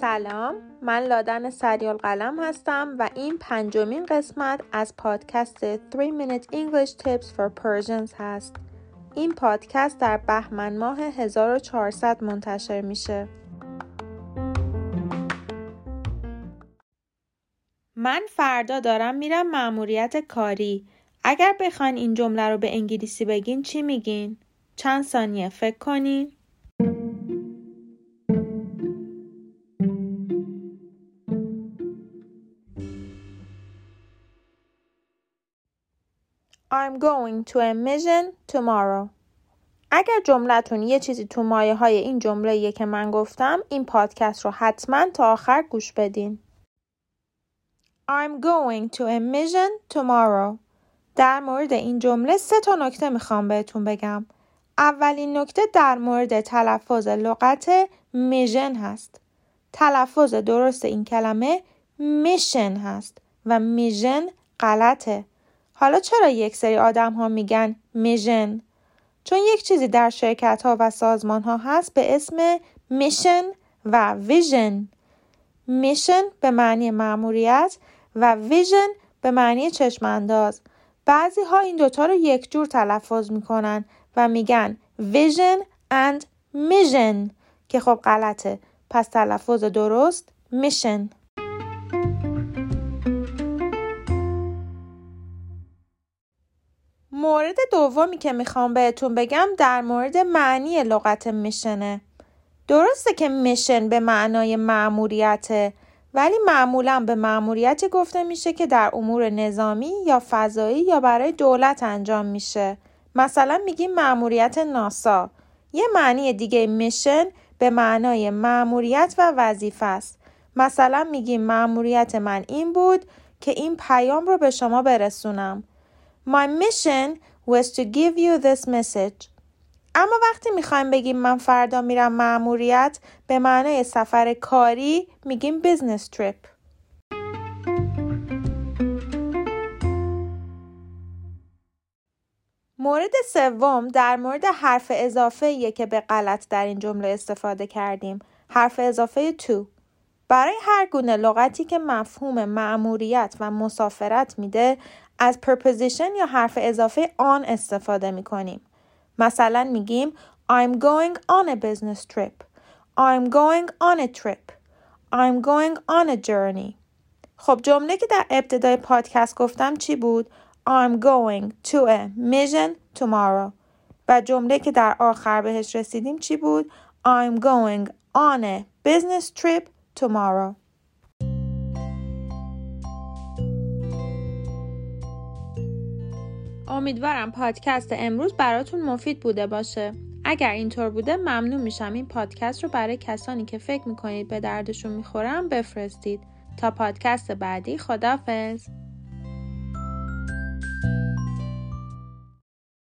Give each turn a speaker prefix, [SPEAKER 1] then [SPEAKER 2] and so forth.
[SPEAKER 1] سلام من لادن سریال قلم هستم و این پنجمین قسمت از پادکست 3 Minute English Tips for Persians هست این پادکست در بهمن ماه 1400 منتشر میشه من فردا دارم میرم مأموریت کاری اگر بخواین این جمله رو به انگلیسی بگین چی میگین؟ چند ثانیه فکر کنین؟ I'm going to a mission tomorrow. اگر جملتون یه چیزی تو مایه های این جمله که من گفتم این پادکست رو حتما تا آخر گوش بدین. I'm going to a mission tomorrow. در مورد این جمله سه تا نکته می‌خوام بهتون بگم. اولین نکته در مورد تلفظ لغت میژن هست. تلفظ درست این کلمه میشن هست و میژن غلطه. حالا چرا یک سری آدم ها میگن میژن؟ چون یک چیزی در شرکت ها و سازمان ها هست به اسم میشن و ویژن. میشن به معنی معموریت و ویژن به معنی چشمانداز. بعضی ها این دوتا رو یک جور تلفظ می‌کنن و میگن vision and mission که خب غلطه پس تلفظ درست mission مورد دومی که می‌خوام بهتون بگم در مورد معنی لغت میشنه درسته که میشن به معنای معموریته ولی معمولا به معموریتی گفته میشه که در امور نظامی یا فضایی یا برای دولت انجام میشه. مثلا میگیم معموریت ناسا. یه معنی دیگه میشن به معنای معموریت و وظیفه است. مثلا میگیم معموریت من این بود که این پیام رو به شما برسونم. My mission was to give you this message. اما وقتی می‌خوایم بگیم من فردا میرم معموریت به معنای سفر کاری میگیم business trip. مورد سوم در مورد حرف اضافه که به غلط در این جمله استفاده کردیم. حرف اضافه تو. برای هر گونه لغتی که مفهوم معموریت و مسافرت میده از preposition یا حرف اضافه آن استفاده می‌کنیم. مثلا میگیم I'm going on a business trip. I'm going on a trip. I'm going on a journey. خب جمله که در ابتدای پادکست گفتم چی بود؟ I'm going to a mission tomorrow. و جمله که در آخر بهش رسیدیم چی بود؟ I'm going on a business trip tomorrow. امیدوارم پادکست امروز براتون مفید بوده باشه. اگر اینطور بوده ممنون میشم. این پادکست رو برای کسانی که فکر می‌کنید به دردشون می‌خورم بفرستید. تا پادکست بعدی خدافز